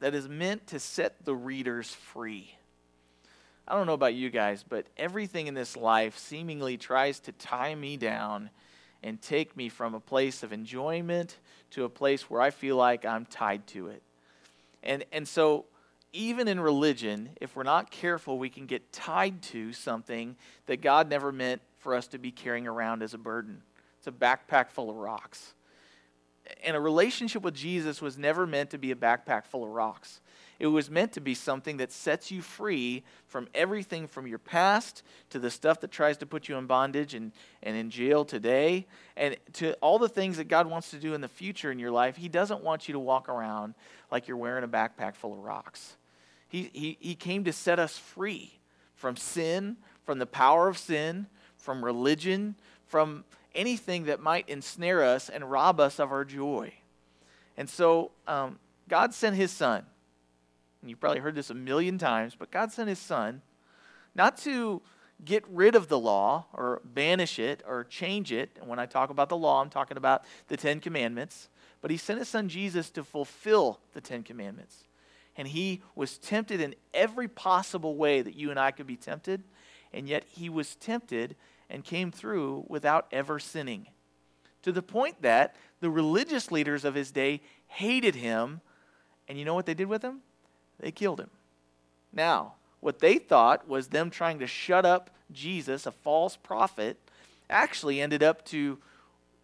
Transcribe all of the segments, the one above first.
that is meant to set the readers free. I don't know about you guys, but everything in this life seemingly tries to tie me down and take me from a place of enjoyment to a place where I feel like I'm tied to it. And, and so, even in religion, if we're not careful, we can get tied to something that God never meant for us to be carrying around as a burden. It's a backpack full of rocks. And a relationship with Jesus was never meant to be a backpack full of rocks. It was meant to be something that sets you free from everything from your past to the stuff that tries to put you in bondage and, and in jail today, and to all the things that God wants to do in the future in your life. He doesn't want you to walk around like you're wearing a backpack full of rocks. He, he, he came to set us free from sin, from the power of sin, from religion, from anything that might ensnare us and rob us of our joy. And so um, God sent his son and you've probably heard this a million times, but God sent his son not to get rid of the law or banish it or change it. And when I talk about the law, I'm talking about the Ten Commandments. But he sent his son Jesus to fulfill the Ten Commandments. And he was tempted in every possible way that you and I could be tempted. And yet he was tempted and came through without ever sinning. To the point that the religious leaders of his day hated him. And you know what they did with him? They killed him. Now, what they thought was them trying to shut up Jesus, a false prophet, actually ended up to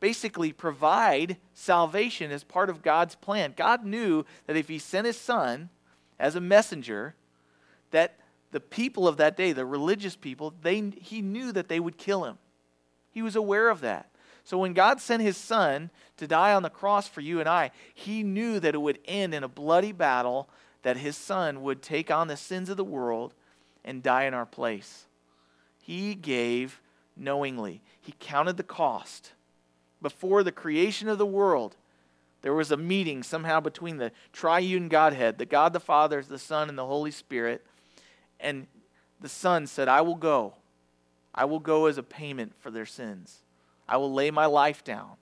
basically provide salvation as part of God's plan. God knew that if he sent his son as a messenger, that the people of that day, the religious people, they, he knew that they would kill him. He was aware of that. So when God sent his son to die on the cross for you and I, he knew that it would end in a bloody battle that his son would take on the sins of the world and die in our place. He gave knowingly, he counted the cost. Before the creation of the world, there was a meeting somehow between the triune Godhead, the God the Father, the Son, and the Holy Spirit. And the Son said, I will go. I will go as a payment for their sins. I will lay my life down.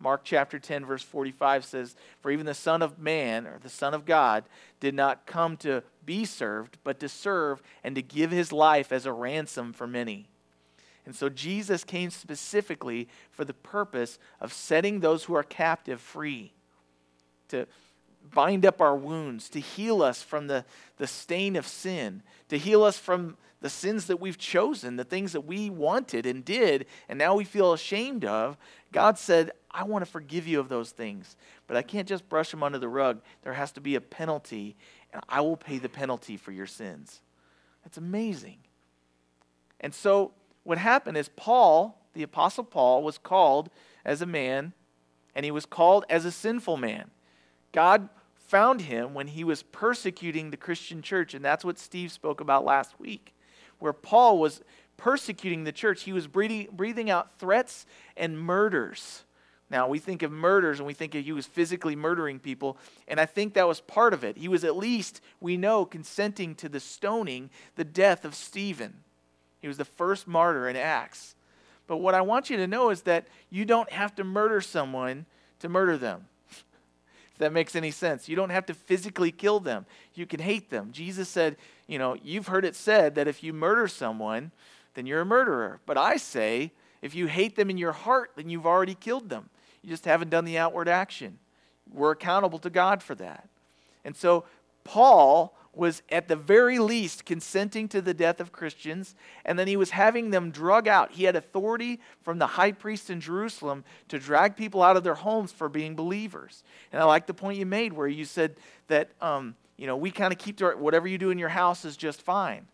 Mark chapter 10, verse 45 says, For even the Son of Man, or the Son of God, did not come to be served, but to serve and to give his life as a ransom for many. And so Jesus came specifically for the purpose of setting those who are captive free, to bind up our wounds, to heal us from the, the stain of sin, to heal us from the sins that we've chosen, the things that we wanted and did, and now we feel ashamed of. God said, I want to forgive you of those things, but I can't just brush them under the rug. There has to be a penalty, and I will pay the penalty for your sins. That's amazing. And so, what happened is Paul, the Apostle Paul, was called as a man, and he was called as a sinful man. God found him when he was persecuting the Christian church, and that's what Steve spoke about last week, where Paul was persecuting the church. He was breathing, breathing out threats and murders now, we think of murders and we think of he was physically murdering people, and I think that was part of it. He was at least, we know, consenting to the stoning, the death of Stephen. He was the first martyr in Acts. But what I want you to know is that you don't have to murder someone to murder them. That makes any sense. You don't have to physically kill them. You can hate them. Jesus said, you know, you've heard it said that if you murder someone, then you're a murderer. But I say, if you hate them in your heart, then you've already killed them. You just haven't done the outward action. We're accountable to God for that. And so Paul was at the very least consenting to the death of Christians, and then he was having them drug out. He had authority from the high priest in Jerusalem to drag people out of their homes for being believers. And I like the point you made where you said that, um, you know, we kind of keep whatever you do in your house is just fine.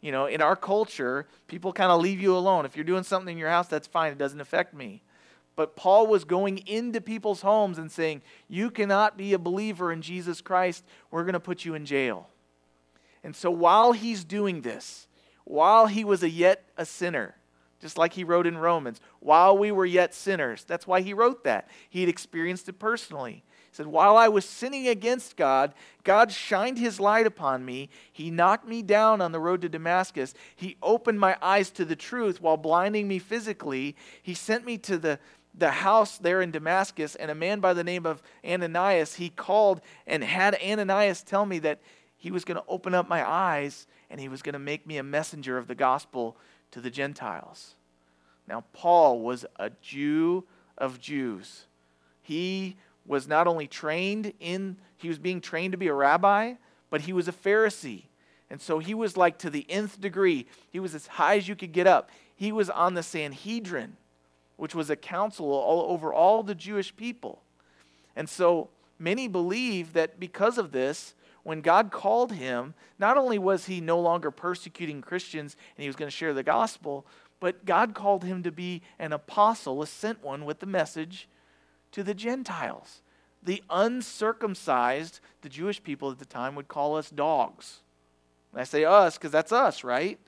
You know, in our culture, people kind of leave you alone. If you're doing something in your house, that's fine. It doesn't affect me. But Paul was going into people's homes and saying, You cannot be a believer in Jesus Christ. We're going to put you in jail. And so while he's doing this, while he was a yet a sinner, just like he wrote in Romans, while we were yet sinners, that's why he wrote that. He had experienced it personally. He said, While I was sinning against God, God shined his light upon me. He knocked me down on the road to Damascus. He opened my eyes to the truth while blinding me physically. He sent me to the the house there in Damascus, and a man by the name of Ananias, he called and had Ananias tell me that he was going to open up my eyes and he was going to make me a messenger of the gospel to the Gentiles. Now, Paul was a Jew of Jews. He was not only trained in, he was being trained to be a rabbi, but he was a Pharisee. And so he was like to the nth degree. He was as high as you could get up. He was on the Sanhedrin which was a council all over all the Jewish people. And so many believe that because of this, when God called him, not only was he no longer persecuting Christians and he was going to share the gospel, but God called him to be an apostle, a sent one with the message to the Gentiles. The uncircumcised, the Jewish people at the time would call us dogs. And I say us because that's us, right?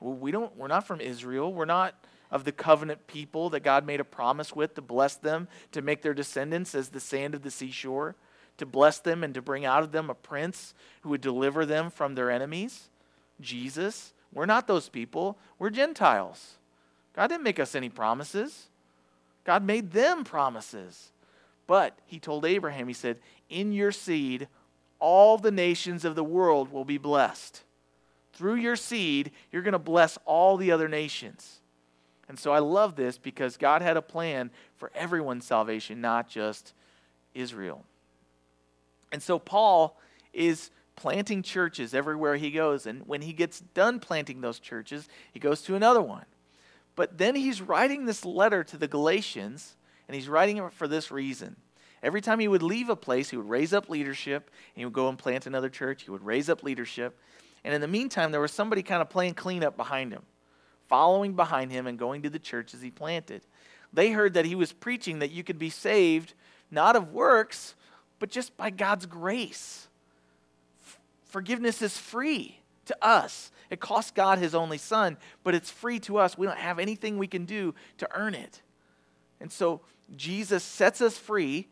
Well, we don't, we're not from Israel. We're not of the covenant people that God made a promise with to bless them, to make their descendants as the sand of the seashore, to bless them and to bring out of them a prince who would deliver them from their enemies? Jesus. We're not those people, we're Gentiles. God didn't make us any promises, God made them promises. But he told Abraham, he said, In your seed, all the nations of the world will be blessed. Through your seed, you're going to bless all the other nations. And so I love this because God had a plan for everyone's salvation, not just Israel. And so Paul is planting churches everywhere he goes. And when he gets done planting those churches, he goes to another one. But then he's writing this letter to the Galatians, and he's writing it for this reason. Every time he would leave a place, he would raise up leadership, and he would go and plant another church. He would raise up leadership. And in the meantime, there was somebody kind of playing cleanup behind him following behind him and going to the churches he planted. They heard that he was preaching that you could be saved not of works, but just by God's grace. Forgiveness is free to us. It costs God his only son, but it's free to us. We don't have anything we can do to earn it. And so Jesus sets us free.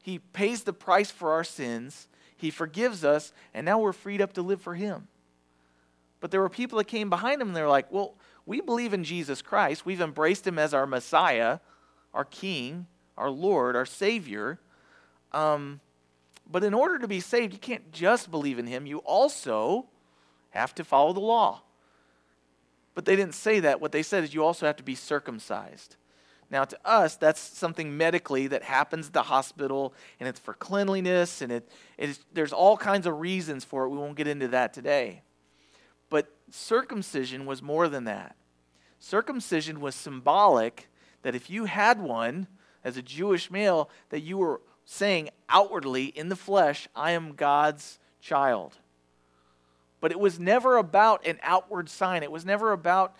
He pays the price for our sins. He forgives us, and now we're freed up to live for him. But there were people that came behind him and they're like, well, we believe in Jesus Christ. We've embraced him as our Messiah, our King, our Lord, our Savior. Um, but in order to be saved, you can't just believe in him, you also have to follow the law. But they didn't say that. What they said is you also have to be circumcised. Now, to us, that's something medically that happens at the hospital, and it's for cleanliness, and it, it is, there's all kinds of reasons for it. We won't get into that today. But circumcision was more than that. Circumcision was symbolic that if you had one as a Jewish male, that you were saying outwardly in the flesh, I am God's child. But it was never about an outward sign. It was never about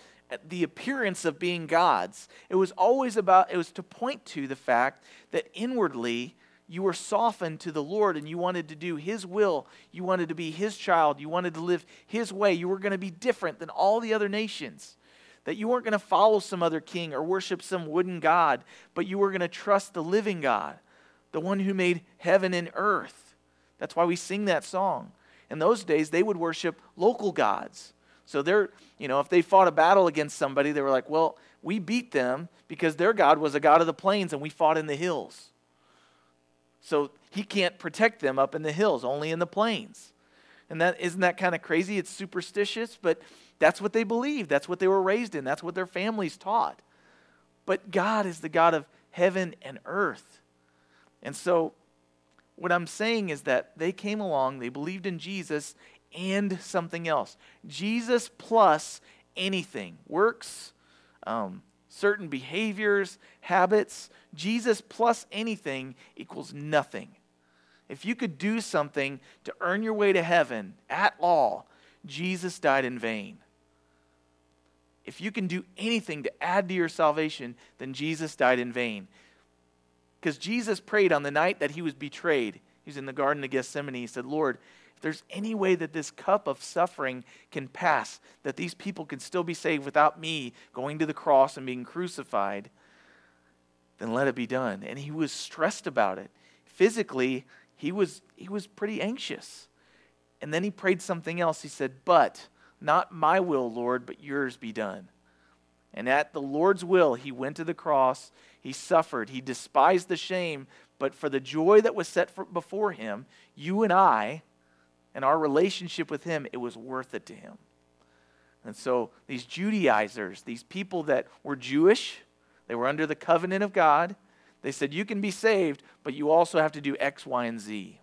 the appearance of being God's. It was always about, it was to point to the fact that inwardly you were softened to the Lord and you wanted to do His will. You wanted to be His child. You wanted to live His way. You were going to be different than all the other nations. That you weren't going to follow some other king or worship some wooden God, but you were going to trust the living God, the one who made heaven and earth. That's why we sing that song. In those days, they would worship local gods. So they're, you know, if they fought a battle against somebody, they were like, well, we beat them because their God was a God of the plains and we fought in the hills. So he can't protect them up in the hills, only in the plains. And that isn't that kind of crazy? It's superstitious, but that's what they believed. That's what they were raised in. That's what their families taught. But God is the God of heaven and earth. And so what I'm saying is that they came along, they believed in Jesus and something else. Jesus plus anything works, um, certain behaviors, habits, Jesus plus anything equals nothing. If you could do something to earn your way to heaven at all, Jesus died in vain. If you can do anything to add to your salvation, then Jesus died in vain. Because Jesus prayed on the night that he was betrayed. He was in the Garden of Gethsemane. He said, Lord, if there's any way that this cup of suffering can pass, that these people can still be saved without me going to the cross and being crucified, then let it be done. And he was stressed about it. Physically, he was, he was pretty anxious. And then he prayed something else. He said, But not my will, Lord, but yours be done. And at the Lord's will, he went to the cross. He suffered. He despised the shame. But for the joy that was set for, before him, you and I, and our relationship with him, it was worth it to him. And so these Judaizers, these people that were Jewish, they were under the covenant of God, they said, You can be saved, but you also have to do X, Y, and Z.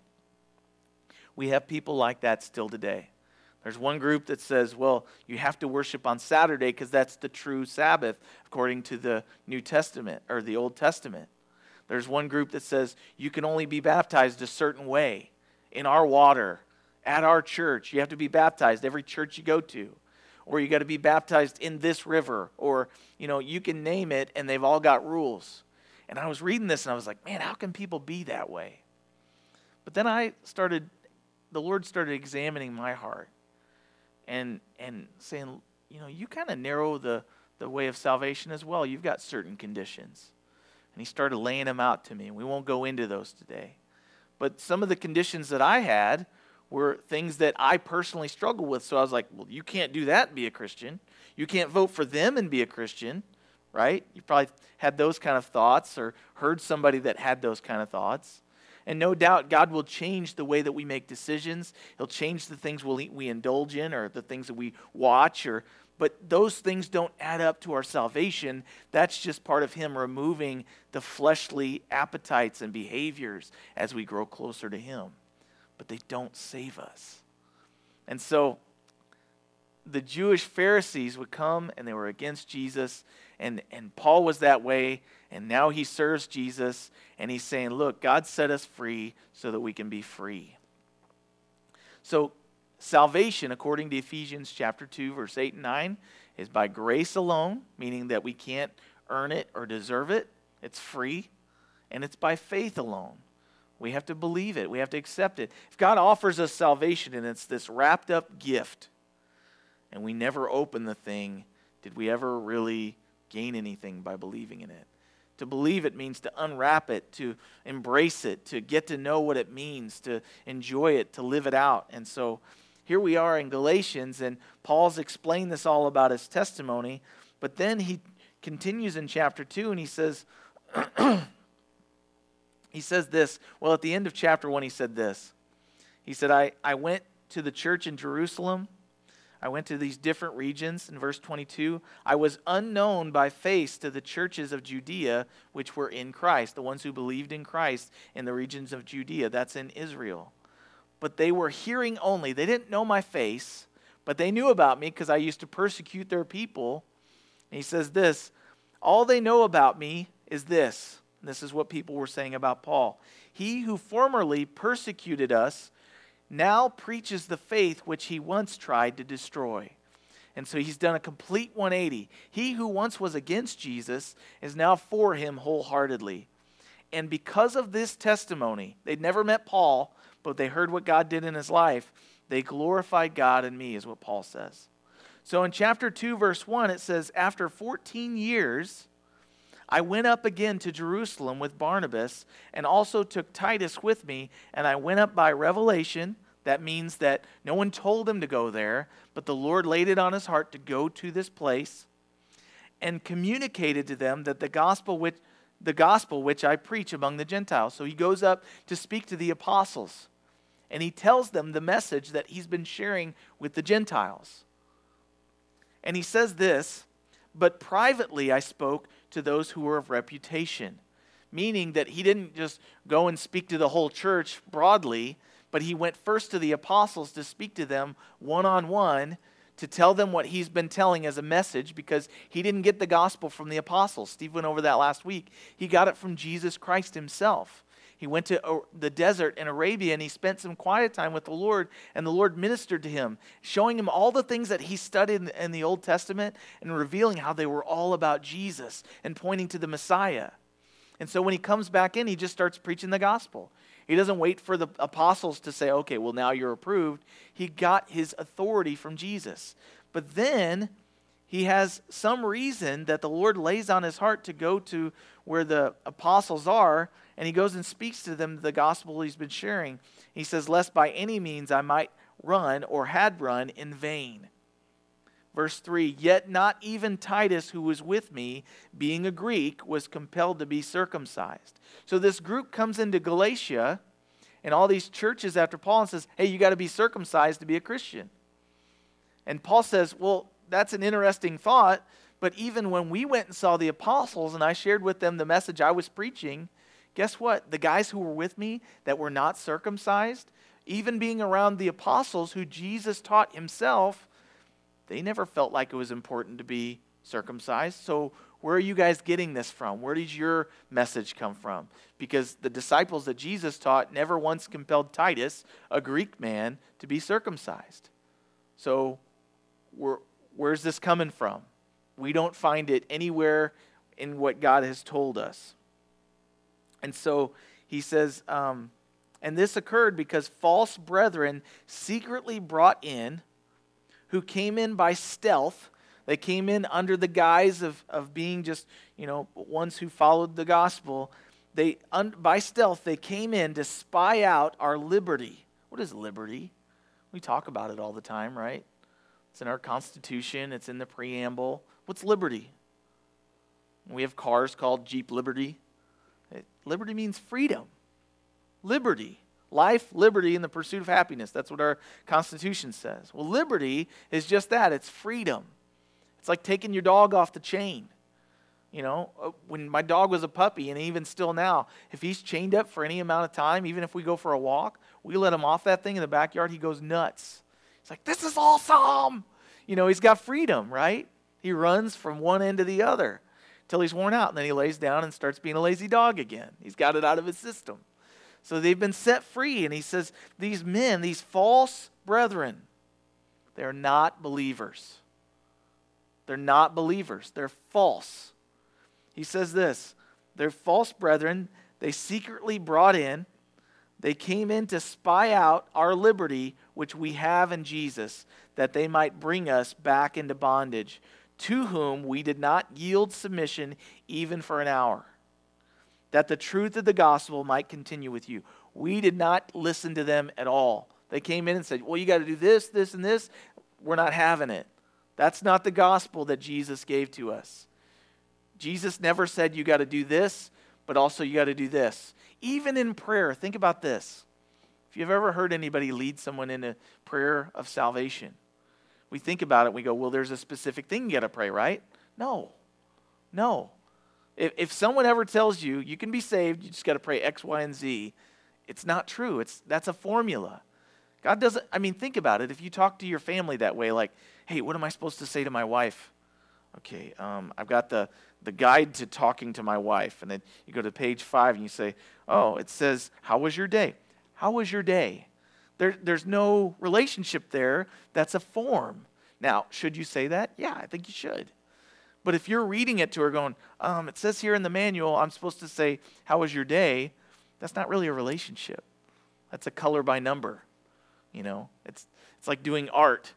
We have people like that still today. There's one group that says, well, you have to worship on Saturday because that's the true Sabbath according to the New Testament or the Old Testament. There's one group that says you can only be baptized a certain way in our water, at our church. You have to be baptized every church you go to. Or you got to be baptized in this river. Or, you know, you can name it and they've all got rules. And I was reading this and I was like, man, how can people be that way? But then I started, the Lord started examining my heart and and saying, you know, you kind of narrow the the way of salvation as well. You've got certain conditions. And he started laying them out to me. and We won't go into those today. But some of the conditions that I had were things that I personally struggle with. So I was like, well, you can't do that and be a Christian. You can't vote for them and be a Christian, right? You probably had those kind of thoughts or heard somebody that had those kind of thoughts. And no doubt God will change the way that we make decisions. He'll change the things we'll, we indulge in or the things that we watch or but those things don't add up to our salvation. That's just part of him removing the fleshly appetites and behaviors as we grow closer to him. But they don't save us. And so the Jewish Pharisees would come and they were against Jesus and, and Paul was that way, and now he serves Jesus, and he's saying, Look, God set us free so that we can be free. So, salvation, according to Ephesians chapter 2, verse 8 and 9, is by grace alone, meaning that we can't earn it or deserve it. It's free. And it's by faith alone. We have to believe it, we have to accept it. If God offers us salvation and it's this wrapped up gift, and we never open the thing, did we ever really gain anything by believing in it. To believe it means to unwrap it, to embrace it, to get to know what it means, to enjoy it, to live it out. And so here we are in Galatians, and Paul's explained this all about his testimony. But then he continues in chapter 2 and he says, he says this. Well, at the end of chapter 1, he said this. He said, I, I went to the church in Jerusalem I went to these different regions. In verse 22, I was unknown by face to the churches of Judea which were in Christ, the ones who believed in Christ in the regions of Judea. That's in Israel. But they were hearing only. They didn't know my face, but they knew about me because I used to persecute their people. And he says this All they know about me is this. This is what people were saying about Paul. He who formerly persecuted us now preaches the faith which he once tried to destroy. And so he's done a complete 180. He who once was against Jesus is now for him wholeheartedly. And because of this testimony, they'd never met Paul, but they heard what God did in his life. They glorified God in me, is what Paul says. So in chapter 2, verse 1, it says, After 14 years, I went up again to Jerusalem with Barnabas and also took Titus with me, and I went up by revelation that means that no one told him to go there, but the Lord laid it on his heart to go to this place and communicated to them that the gospel which the gospel which I preach among the Gentiles. So he goes up to speak to the apostles and he tells them the message that he's been sharing with the Gentiles. And he says this, but privately I spoke to those who were of reputation, meaning that he didn't just go and speak to the whole church broadly, but he went first to the apostles to speak to them one on one to tell them what he's been telling as a message because he didn't get the gospel from the apostles. Steve went over that last week. He got it from Jesus Christ himself. He went to uh, the desert in Arabia and he spent some quiet time with the Lord, and the Lord ministered to him, showing him all the things that he studied in the Old Testament and revealing how they were all about Jesus and pointing to the Messiah. And so when he comes back in, he just starts preaching the gospel. He doesn't wait for the apostles to say, okay, well, now you're approved. He got his authority from Jesus. But then he has some reason that the Lord lays on his heart to go to where the apostles are, and he goes and speaks to them the gospel he's been sharing. He says, Lest by any means I might run or had run in vain. Verse 3 Yet not even Titus, who was with me, being a Greek, was compelled to be circumcised. So this group comes into Galatia and all these churches after Paul and says, Hey, you got to be circumcised to be a Christian. And Paul says, Well, that's an interesting thought, but even when we went and saw the apostles and I shared with them the message I was preaching, guess what? The guys who were with me that were not circumcised, even being around the apostles who Jesus taught himself, they never felt like it was important to be circumcised. So, where are you guys getting this from? Where does your message come from? Because the disciples that Jesus taught never once compelled Titus, a Greek man, to be circumcised. So, where, where's this coming from? We don't find it anywhere in what God has told us. And so he says, um, and this occurred because false brethren secretly brought in, who came in by stealth. They came in under the guise of, of being just, you know, ones who followed the gospel. They, un, by stealth, they came in to spy out our liberty. What is liberty? We talk about it all the time, right? It's in our Constitution, it's in the preamble. What's liberty? We have cars called Jeep Liberty. Liberty means freedom. Liberty. Life, liberty, and the pursuit of happiness. That's what our Constitution says. Well, liberty is just that it's freedom. It's like taking your dog off the chain. You know, uh, when my dog was a puppy, and even still now, if he's chained up for any amount of time, even if we go for a walk, we let him off that thing in the backyard, he goes nuts. He's like, This is awesome. You know, he's got freedom, right? He runs from one end to the other till he's worn out. And then he lays down and starts being a lazy dog again. He's got it out of his system. So they've been set free. And he says, These men, these false brethren, they're not believers. They're not believers. They're false. He says this they're false brethren. They secretly brought in, they came in to spy out our liberty, which we have in Jesus, that they might bring us back into bondage to whom we did not yield submission even for an hour, that the truth of the gospel might continue with you. We did not listen to them at all. They came in and said, Well, you got to do this, this, and this. We're not having it. That's not the gospel that Jesus gave to us. Jesus never said, You got to do this, but also you got to do this. Even in prayer, think about this. If you've ever heard anybody lead someone in a prayer of salvation, we think about it, we go, well, there's a specific thing you got to pray, right? No. No. If, if someone ever tells you you can be saved, you just got to pray X, Y, and Z, it's not true. It's, that's a formula. God doesn't, I mean, think about it. If you talk to your family that way, like, hey, what am I supposed to say to my wife? Okay, um, I've got the, the guide to talking to my wife. And then you go to page five and you say, oh, it says, how was your day? How was your day? There, there's no relationship there. That's a form. Now, should you say that? Yeah, I think you should. But if you're reading it to her going, um, it says here in the manual, I'm supposed to say, How was your day? That's not really a relationship. That's a color by number. You know, it's, it's like doing art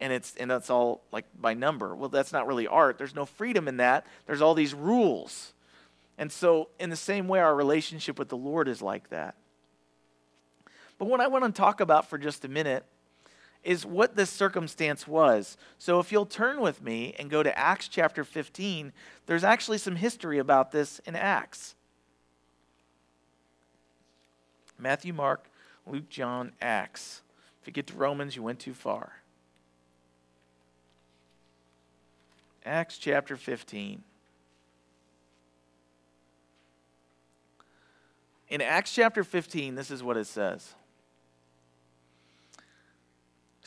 and it's and that's all like by number. Well, that's not really art. There's no freedom in that. There's all these rules. And so in the same way our relationship with the Lord is like that. But what I want to talk about for just a minute is what this circumstance was. So if you'll turn with me and go to Acts chapter 15, there's actually some history about this in Acts. Matthew, Mark, Luke, John, Acts. If you get to Romans, you went too far. Acts chapter 15. In Acts chapter 15, this is what it says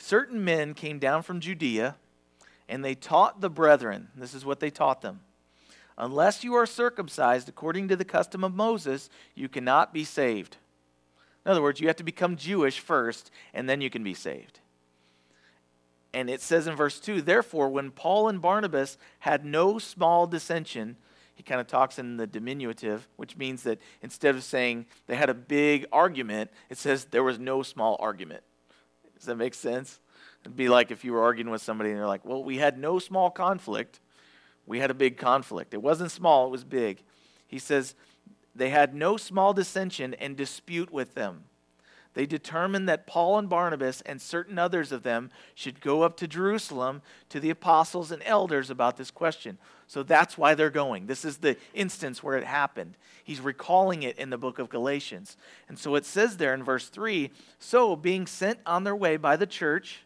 certain men came down from Judea and they taught the brethren. This is what they taught them. Unless you are circumcised according to the custom of Moses, you cannot be saved. In other words, you have to become Jewish first, and then you can be saved. And it says in verse 2 Therefore, when Paul and Barnabas had no small dissension, he kind of talks in the diminutive, which means that instead of saying they had a big argument, it says there was no small argument. Does that make sense? It'd be like if you were arguing with somebody and they're like, well, we had no small conflict. We had a big conflict. It wasn't small, it was big. He says, they had no small dissension and dispute with them. They determined that Paul and Barnabas and certain others of them should go up to Jerusalem to the apostles and elders about this question. So that's why they're going. This is the instance where it happened. He's recalling it in the book of Galatians. And so it says there in verse 3 So, being sent on their way by the church,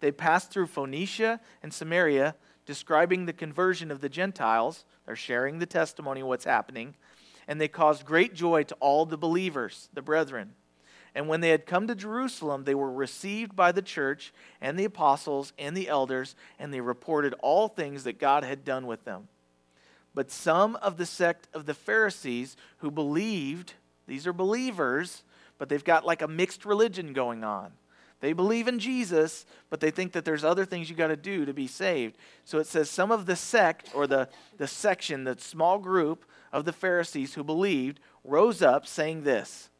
they passed through Phoenicia and Samaria, describing the conversion of the Gentiles. They're sharing the testimony of what's happening. And they caused great joy to all the believers, the brethren. And when they had come to Jerusalem, they were received by the church and the apostles and the elders, and they reported all things that God had done with them. But some of the sect of the Pharisees who believed, these are believers, but they've got like a mixed religion going on. They believe in Jesus, but they think that there's other things you got to do to be saved. So it says some of the sect or the, the section, the small group of the Pharisees who believed, rose up saying this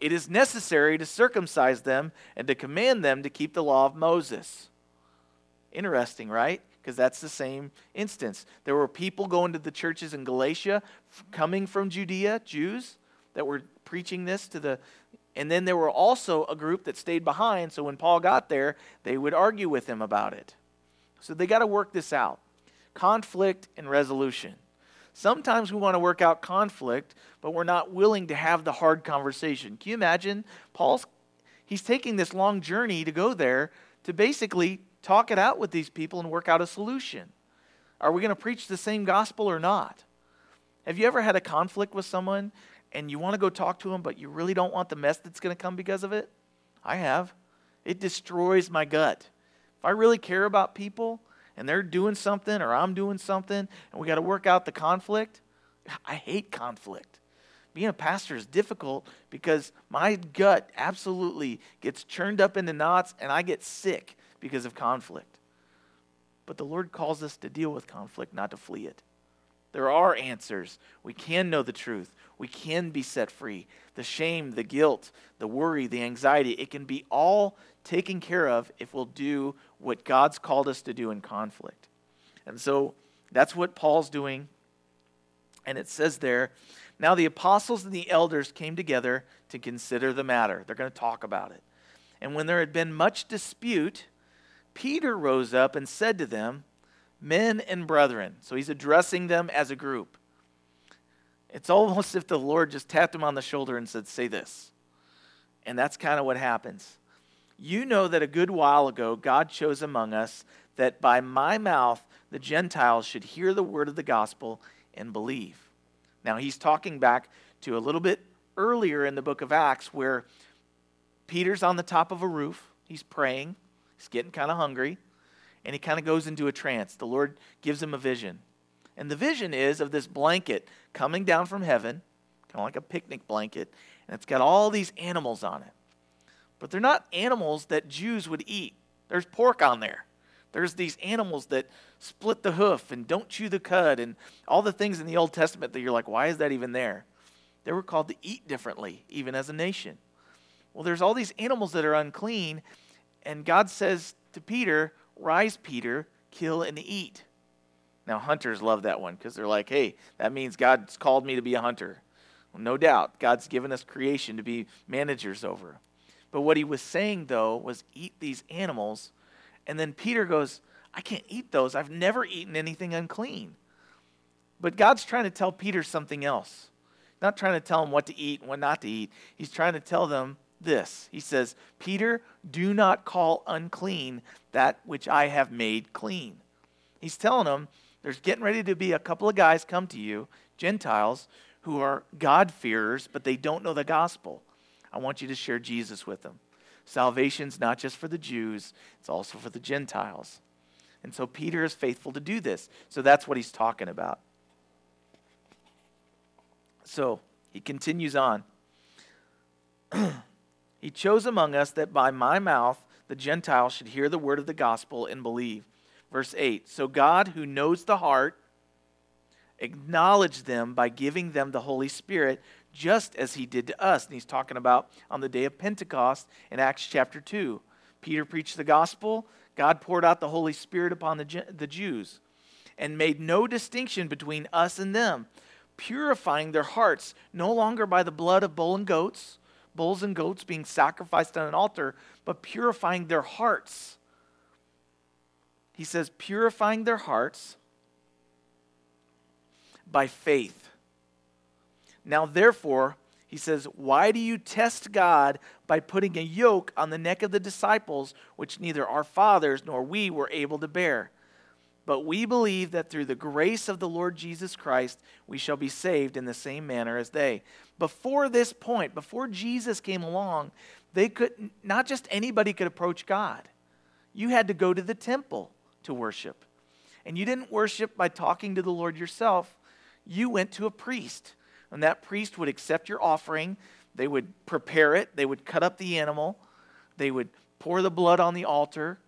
it is necessary to circumcise them and to command them to keep the law of Moses. Interesting, right? Because that's the same instance. There were people going to the churches in Galatia, coming from Judea, Jews, that were preaching this to the. And then there were also a group that stayed behind, so when Paul got there, they would argue with him about it. So they got to work this out conflict and resolution. Sometimes we want to work out conflict, but we're not willing to have the hard conversation. Can you imagine? Paul's he's taking this long journey to go there to basically talk it out with these people and work out a solution. Are we going to preach the same gospel or not? Have you ever had a conflict with someone and you want to go talk to them, but you really don't want the mess that's going to come because of it? I have. It destroys my gut. If I really care about people, and they're doing something or I'm doing something and we got to work out the conflict, I hate conflict. Being a pastor is difficult because my gut absolutely gets churned up into knots and I get sick because of conflict. But the Lord calls us to deal with conflict, not to flee it. There are answers. We can know the truth. We can be set free. The shame, the guilt, the worry, the anxiety, it can be all taken care of if we'll do what God's called us to do in conflict. And so that's what Paul's doing. And it says there, now the apostles and the elders came together to consider the matter. They're going to talk about it. And when there had been much dispute, Peter rose up and said to them, Men and brethren. So he's addressing them as a group. It's almost if the Lord just tapped him on the shoulder and said, Say this. And that's kind of what happens. You know that a good while ago God chose among us that by my mouth the Gentiles should hear the word of the gospel and believe. Now he's talking back to a little bit earlier in the book of Acts where Peter's on the top of a roof. He's praying. He's getting kind of hungry. And he kind of goes into a trance. The Lord gives him a vision. And the vision is of this blanket coming down from heaven, kind of like a picnic blanket, and it's got all these animals on it. But they're not animals that Jews would eat. There's pork on there. There's these animals that split the hoof and don't chew the cud and all the things in the Old Testament that you're like, why is that even there? They were called to eat differently, even as a nation. Well, there's all these animals that are unclean, and God says to Peter, Rise, Peter, kill and eat. Now, hunters love that one because they're like, hey, that means God's called me to be a hunter. Well, no doubt, God's given us creation to be managers over. But what he was saying, though, was eat these animals. And then Peter goes, I can't eat those. I've never eaten anything unclean. But God's trying to tell Peter something else. Not trying to tell him what to eat and what not to eat. He's trying to tell them this. He says, Peter, do not call unclean that which I have made clean. He's telling them there's getting ready to be a couple of guys come to you, Gentiles, who are God-fearers, but they don't know the gospel. I want you to share Jesus with them. Salvation's not just for the Jews, it's also for the Gentiles. And so Peter is faithful to do this. So that's what he's talking about. So he continues on. he chose among us that by my mouth the Gentiles should hear the word of the gospel and believe. Verse 8 So God, who knows the heart, acknowledged them by giving them the Holy Spirit just as he did to us. And he's talking about on the day of Pentecost in Acts chapter 2. Peter preached the gospel, God poured out the Holy Spirit upon the, the Jews and made no distinction between us and them, purifying their hearts no longer by the blood of bull and goats, bulls and goats being sacrificed on an altar, but purifying their hearts. He says, purifying their hearts by faith. Now, therefore, he says, Why do you test God by putting a yoke on the neck of the disciples, which neither our fathers nor we were able to bear? But we believe that through the grace of the Lord Jesus Christ, we shall be saved in the same manner as they. Before this point, before Jesus came along, they could not just anybody could approach God. You had to go to the temple to worship. And you didn't worship by talking to the Lord yourself. You went to a priest and that priest would accept your offering. They would prepare it, they would cut up the animal, they would pour the blood on the altar,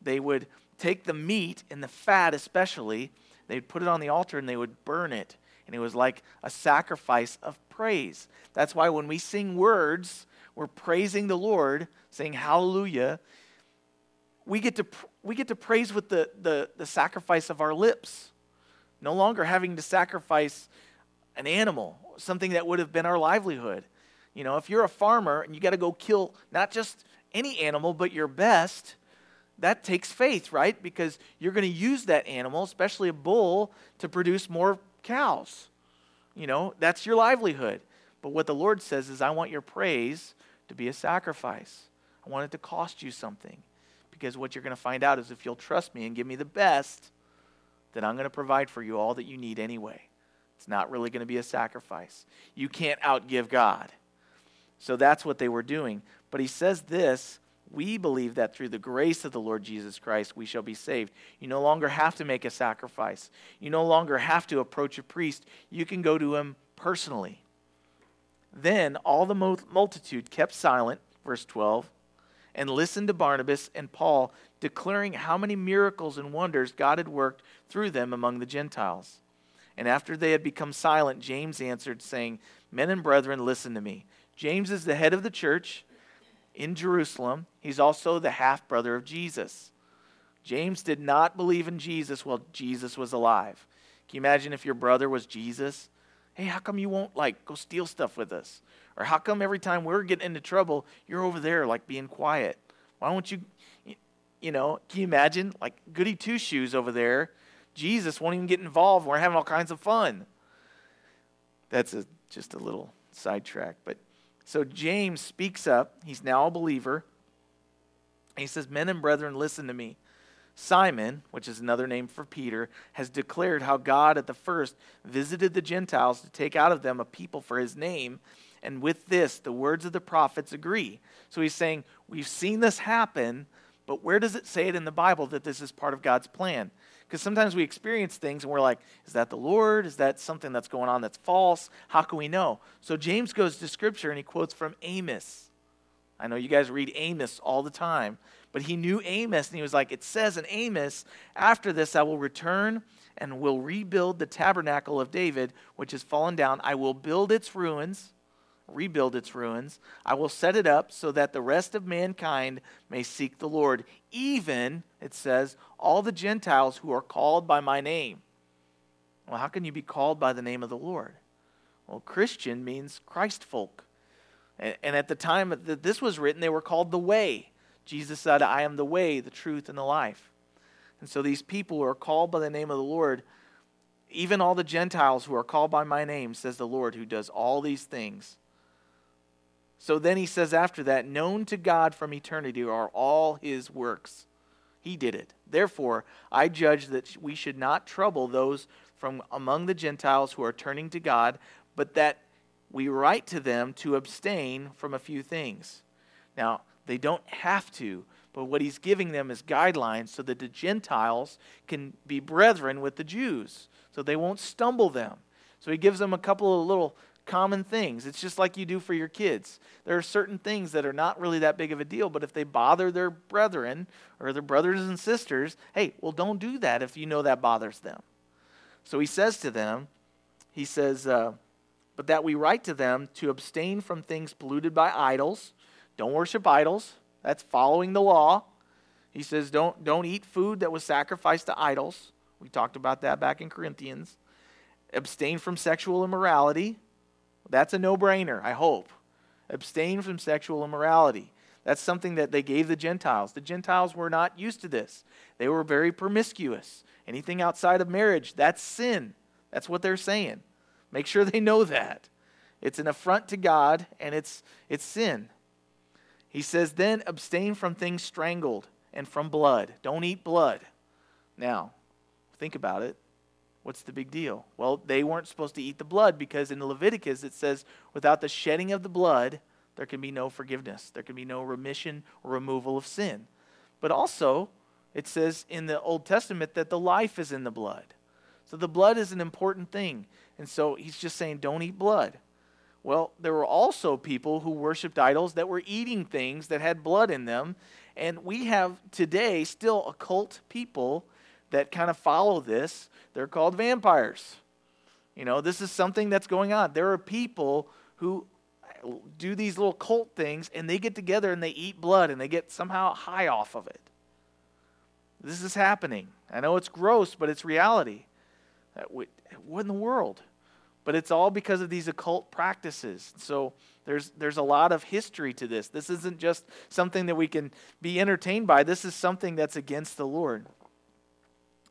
they would take the meat and the fat, especially, they'd put it on the altar and they would burn it. And it was like a sacrifice of praise. That's why when we sing words, we're praising the Lord, saying hallelujah. We get to, we get to praise with the, the, the sacrifice of our lips, no longer having to sacrifice an animal, something that would have been our livelihood. You know, if you're a farmer and you got to go kill not just any animal, but your best, that takes faith, right? Because you're going to use that animal, especially a bull, to produce more cows. You know, that's your livelihood. But what the Lord says is, I want your praise to be a sacrifice. I want it to cost you something. Because what you're going to find out is if you'll trust me and give me the best, then I'm going to provide for you all that you need anyway. It's not really going to be a sacrifice. You can't outgive God. So that's what they were doing. But he says this we believe that through the grace of the Lord Jesus Christ, we shall be saved. You no longer have to make a sacrifice, you no longer have to approach a priest. You can go to him personally. Then all the multitude kept silent, verse 12, and listened to Barnabas and Paul, declaring how many miracles and wonders God had worked through them among the Gentiles. And after they had become silent, James answered, saying, Men and brethren, listen to me. James is the head of the church in Jerusalem. He's also the half brother of Jesus. James did not believe in Jesus while Jesus was alive. Can you imagine if your brother was Jesus? Hey, how come you won't like go steal stuff with us? Or how come every time we're getting into trouble, you're over there like being quiet? Why don't you you know, can you imagine like goody two shoes over there Jesus won't even get involved. We're having all kinds of fun. That's a, just a little sidetrack. But so James speaks up. He's now a believer. He says, Men and brethren, listen to me. Simon, which is another name for Peter, has declared how God at the first visited the Gentiles to take out of them a people for his name. And with this, the words of the prophets agree. So he's saying, We've seen this happen, but where does it say it in the Bible that this is part of God's plan? Because sometimes we experience things and we're like, is that the Lord? Is that something that's going on that's false? How can we know? So James goes to scripture and he quotes from Amos. I know you guys read Amos all the time, but he knew Amos and he was like, it says in Amos, after this I will return and will rebuild the tabernacle of David, which has fallen down. I will build its ruins rebuild its ruins. I will set it up so that the rest of mankind may seek the Lord, even, it says, all the Gentiles who are called by my name. Well, how can you be called by the name of the Lord? Well, Christian means Christ folk. And at the time that this was written, they were called the Way. Jesus said, I am the way, the truth, and the life. And so these people who are called by the name of the Lord, even all the Gentiles who are called by my name, says the Lord, who does all these things. So then he says after that, known to God from eternity are all his works. He did it. Therefore, I judge that we should not trouble those from among the Gentiles who are turning to God, but that we write to them to abstain from a few things. Now, they don't have to, but what he's giving them is guidelines so that the Gentiles can be brethren with the Jews, so they won't stumble them. So he gives them a couple of little common things. It's just like you do for your kids. There are certain things that are not really that big of a deal, but if they bother their brethren or their brothers and sisters, hey, well, don't do that if you know that bothers them. So he says to them, he says, uh, but that we write to them to abstain from things polluted by idols. Don't worship idols. That's following the law. He says, don't, don't eat food that was sacrificed to idols. We talked about that back in Corinthians. Abstain from sexual immorality. That's a no brainer, I hope. abstain from sexual immorality. That's something that they gave the Gentiles. The Gentiles were not used to this, they were very promiscuous. Anything outside of marriage, that's sin. That's what they're saying. Make sure they know that. It's an affront to God and it's, it's sin. He says, then abstain from things strangled and from blood. Don't eat blood. Now, think about it. What's the big deal? Well, they weren't supposed to eat the blood because in Leviticus it says, without the shedding of the blood, there can be no forgiveness. There can be no remission or removal of sin. But also, it says in the Old Testament that the life is in the blood. So the blood is an important thing. And so he's just saying, don't eat blood. Well, there were also people who worshiped idols that were eating things that had blood in them. And we have today still occult people that kind of follow this. They're called vampires. You know, this is something that's going on. There are people who do these little cult things and they get together and they eat blood and they get somehow high off of it. This is happening. I know it's gross, but it's reality. What in the world? But it's all because of these occult practices. So there's, there's a lot of history to this. This isn't just something that we can be entertained by, this is something that's against the Lord.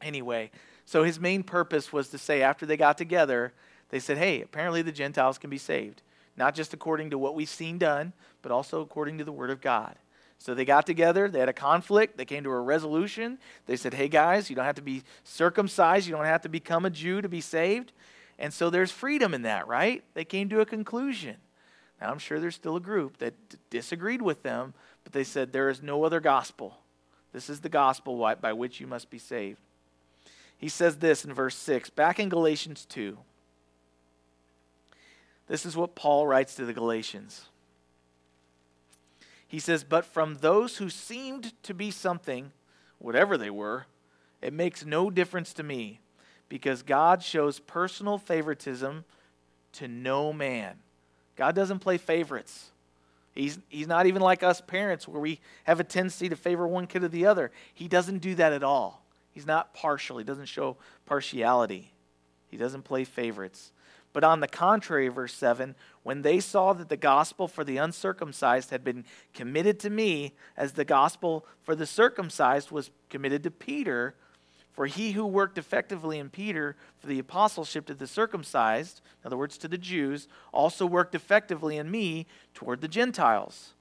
Anyway, so his main purpose was to say, after they got together, they said, hey, apparently the Gentiles can be saved. Not just according to what we've seen done, but also according to the Word of God. So they got together, they had a conflict, they came to a resolution. They said, hey guys, you don't have to be circumcised, you don't have to become a Jew to be saved. And so there's freedom in that, right? They came to a conclusion. Now, I'm sure there's still a group that d- disagreed with them, but they said there is no other gospel. This is the gospel by which you must be saved. He says this in verse 6, back in Galatians 2. This is what Paul writes to the Galatians. He says, But from those who seemed to be something, whatever they were, it makes no difference to me because God shows personal favoritism to no man. God doesn't play favorites. He's, he's not even like us parents where we have a tendency to favor one kid or the other. He doesn't do that at all. He's not partial, he doesn't show partiality. He doesn't play favorites. But on the contrary, verse 7, when they saw that the gospel for the uncircumcised had been committed to me, as the gospel for the circumcised was committed to Peter, for he who worked effectively in Peter for the apostleship to the circumcised, in other words, to the Jews, also worked effectively in me toward the Gentiles.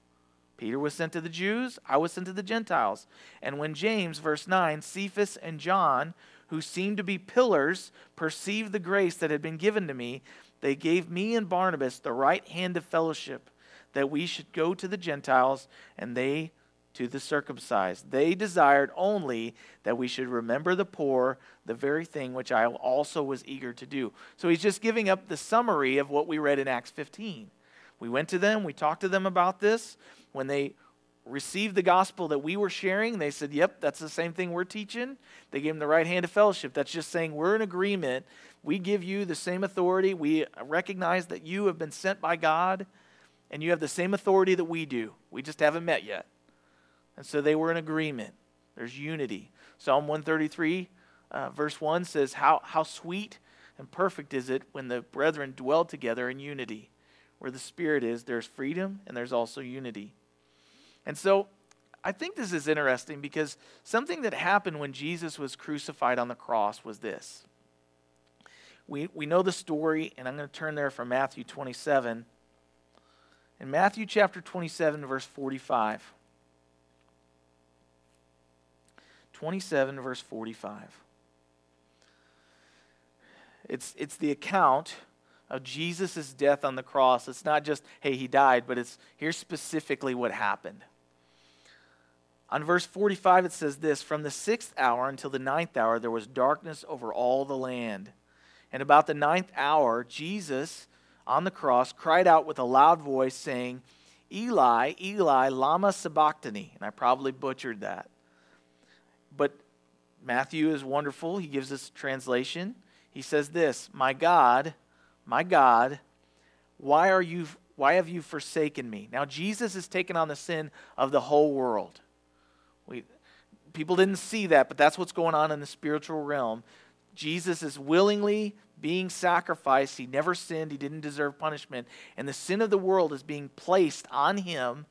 Peter was sent to the Jews, I was sent to the Gentiles. And when James, verse 9, Cephas and John, who seemed to be pillars, perceived the grace that had been given to me, they gave me and Barnabas the right hand of fellowship, that we should go to the Gentiles and they to the circumcised. They desired only that we should remember the poor, the very thing which I also was eager to do. So he's just giving up the summary of what we read in Acts 15. We went to them, we talked to them about this. When they received the gospel that we were sharing, they said, Yep, that's the same thing we're teaching. They gave them the right hand of fellowship. That's just saying we're in agreement. We give you the same authority. We recognize that you have been sent by God and you have the same authority that we do. We just haven't met yet. And so they were in agreement. There's unity. Psalm 133, uh, verse 1 says, how, how sweet and perfect is it when the brethren dwell together in unity. Where the Spirit is, there's freedom and there's also unity. And so I think this is interesting because something that happened when Jesus was crucified on the cross was this. We, we know the story, and I'm going to turn there from Matthew 27. In Matthew chapter 27, verse 45. 27, verse 45. It's, it's the account of Jesus' death on the cross. It's not just, hey, he died, but it's here's specifically what happened. On verse 45, it says this From the sixth hour until the ninth hour, there was darkness over all the land. And about the ninth hour, Jesus on the cross cried out with a loud voice, saying, Eli, Eli, Lama Sabachthani. And I probably butchered that. But Matthew is wonderful. He gives us translation. He says this, "My God, my God, why are you why have you forsaken me?" Now Jesus has taken on the sin of the whole world. We people didn't see that, but that's what's going on in the spiritual realm. Jesus is willingly being sacrificed. He never sinned, he didn't deserve punishment. And the sin of the world is being placed on him.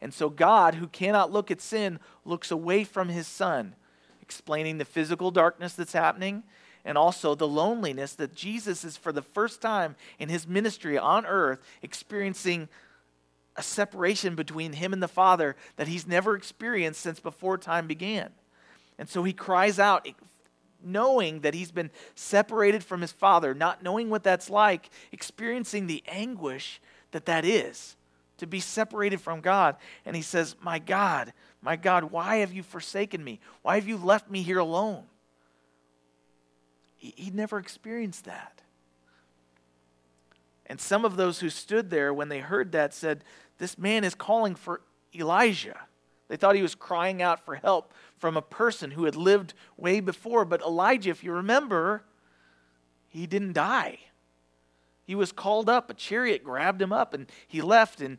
And so God, who cannot look at sin, looks away from his son, explaining the physical darkness that's happening and also the loneliness that Jesus is, for the first time in his ministry on earth, experiencing a separation between him and the Father that he's never experienced since before time began. And so he cries out, knowing that he's been separated from his Father, not knowing what that's like, experiencing the anguish that that is to be separated from God. And he says, My God, my God, why have you forsaken me? Why have you left me here alone? He, he never experienced that. And some of those who stood there when they heard that said, This man is calling for Elijah. They thought he was crying out for help from a person who had lived way before. But Elijah, if you remember, he didn't die. He was called up, a chariot grabbed him up, and he left. And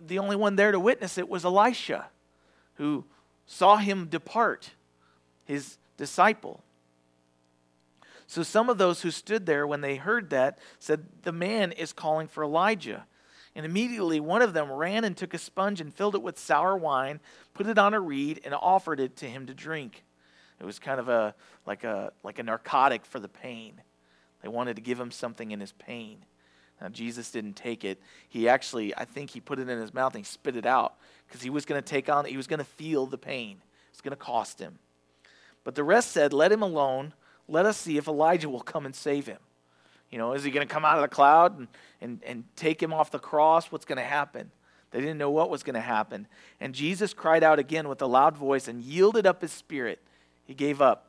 the only one there to witness it was Elisha, who saw him depart, his disciple. So some of those who stood there when they heard that said, The man is calling for Elijah. And immediately one of them ran and took a sponge and filled it with sour wine, put it on a reed, and offered it to him to drink. It was kind of a like a like a narcotic for the pain. They wanted to give him something in his pain. Now, Jesus didn't take it. He actually, I think he put it in his mouth and he spit it out because he was going to take on, he was going to feel the pain. It's going to cost him. But the rest said, Let him alone. Let us see if Elijah will come and save him. You know, is he going to come out of the cloud and, and, and take him off the cross? What's going to happen? They didn't know what was going to happen. And Jesus cried out again with a loud voice and yielded up his spirit. He gave up.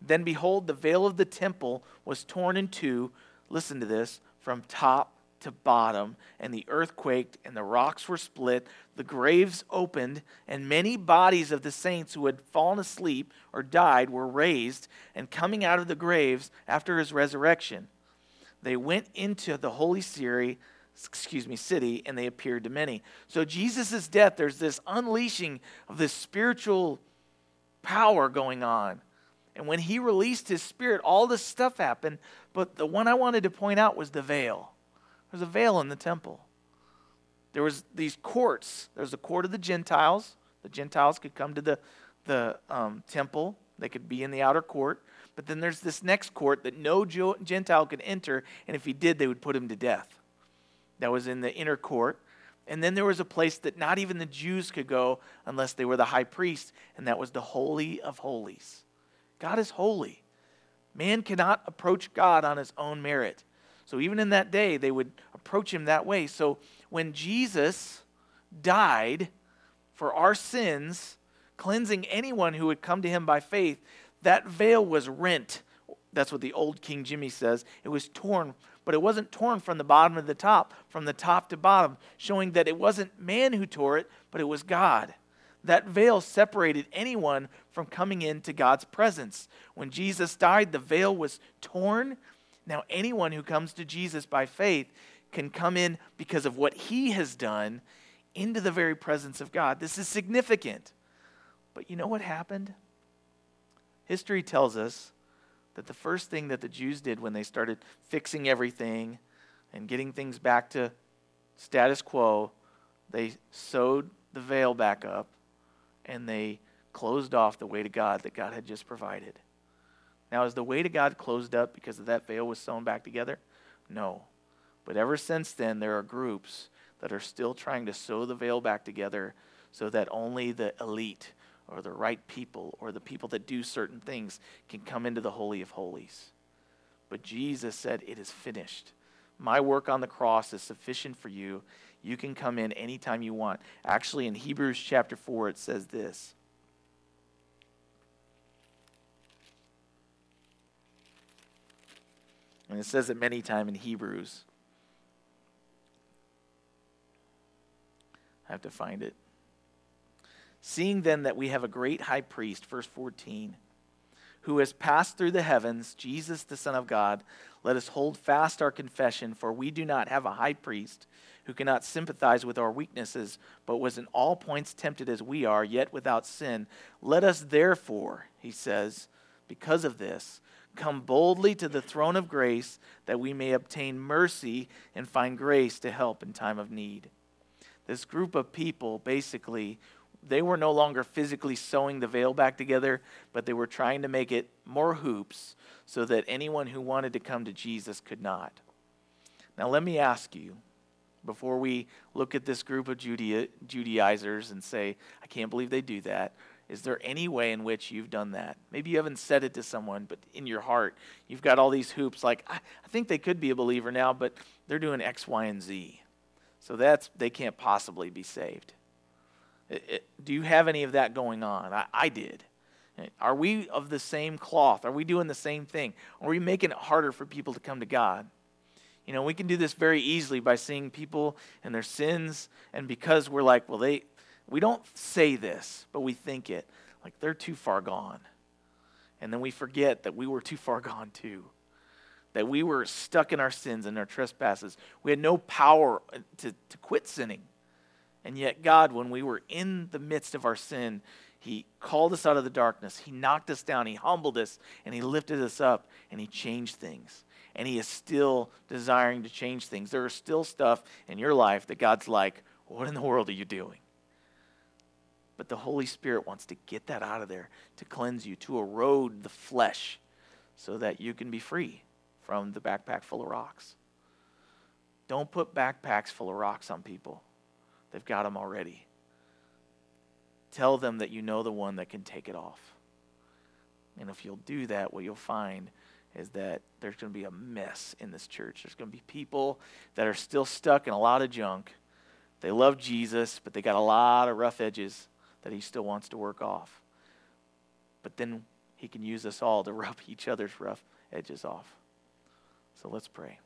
Then behold, the veil of the temple was torn in two. Listen to this from top to bottom, and the earth quaked, and the rocks were split, the graves opened, and many bodies of the saints who had fallen asleep or died were raised, and coming out of the graves after his resurrection, they went into the holy city, excuse me, city, and they appeared to many. So Jesus' death, there's this unleashing of this spiritual power going on. And when he released his spirit, all this stuff happened. But the one I wanted to point out was the veil. There's a veil in the temple. There was these courts. There's the court of the Gentiles. The Gentiles could come to the, the um, temple. They could be in the outer court. But then there's this next court that no Gentile could enter, and if he did, they would put him to death. That was in the inner court. And then there was a place that not even the Jews could go unless they were the high priest, and that was the Holy of Holies. God is holy. Man cannot approach God on his own merit. So even in that day, they would approach him that way. So when Jesus died for our sins, cleansing anyone who would come to him by faith, that veil was rent. That's what the old King Jimmy says. It was torn, but it wasn't torn from the bottom to the top, from the top to bottom, showing that it wasn't man who tore it, but it was God. That veil separated anyone from coming into God's presence. When Jesus died, the veil was torn. Now, anyone who comes to Jesus by faith can come in because of what he has done into the very presence of God. This is significant. But you know what happened? History tells us that the first thing that the Jews did when they started fixing everything and getting things back to status quo, they sewed the veil back up and they closed off the way to God that God had just provided. Now, is the way to God closed up because of that veil was sewn back together? No. But ever since then, there are groups that are still trying to sew the veil back together so that only the elite or the right people or the people that do certain things can come into the Holy of Holies. But Jesus said, It is finished. My work on the cross is sufficient for you. You can come in anytime you want. Actually, in Hebrews chapter 4, it says this. And it says it many times in Hebrews. I have to find it. Seeing then that we have a great high priest, verse 14, who has passed through the heavens, Jesus, the Son of God, let us hold fast our confession, for we do not have a high priest who cannot sympathize with our weaknesses, but was in all points tempted as we are, yet without sin. Let us therefore, he says, because of this, come boldly to the throne of grace that we may obtain mercy and find grace to help in time of need. This group of people basically they were no longer physically sewing the veil back together, but they were trying to make it more hoops so that anyone who wanted to come to Jesus could not. Now, let me ask you before we look at this group of Judaizers and say, I can't believe they do that. Is there any way in which you've done that? Maybe you haven't said it to someone, but in your heart, you've got all these hoops like, I think they could be a believer now, but they're doing X, Y, and Z. So that's, they can't possibly be saved. Do you have any of that going on? I, I did. Are we of the same cloth? Are we doing the same thing? Are we making it harder for people to come to God? You know, we can do this very easily by seeing people and their sins, and because we're like, well, they, we don't say this, but we think it, like they're too far gone. And then we forget that we were too far gone too. That we were stuck in our sins and our trespasses. We had no power to, to quit sinning. And yet, God, when we were in the midst of our sin, He called us out of the darkness. He knocked us down. He humbled us. And He lifted us up. And He changed things and He is still desiring to change things. There is still stuff in your life that God's like, What in the world are you doing? But the Holy Spirit wants to get that out of there, to cleanse you, to erode the flesh, so that you can be free from the backpack full of rocks. Don't put backpacks full of rocks on people, they've got them already. Tell them that you know the one that can take it off. And if you'll do that, what you'll find is that there's going to be a mess in this church. There's going to be people that are still stuck in a lot of junk. They love Jesus, but they got a lot of rough edges that he still wants to work off. But then he can use us all to rub each other's rough edges off. So let's pray.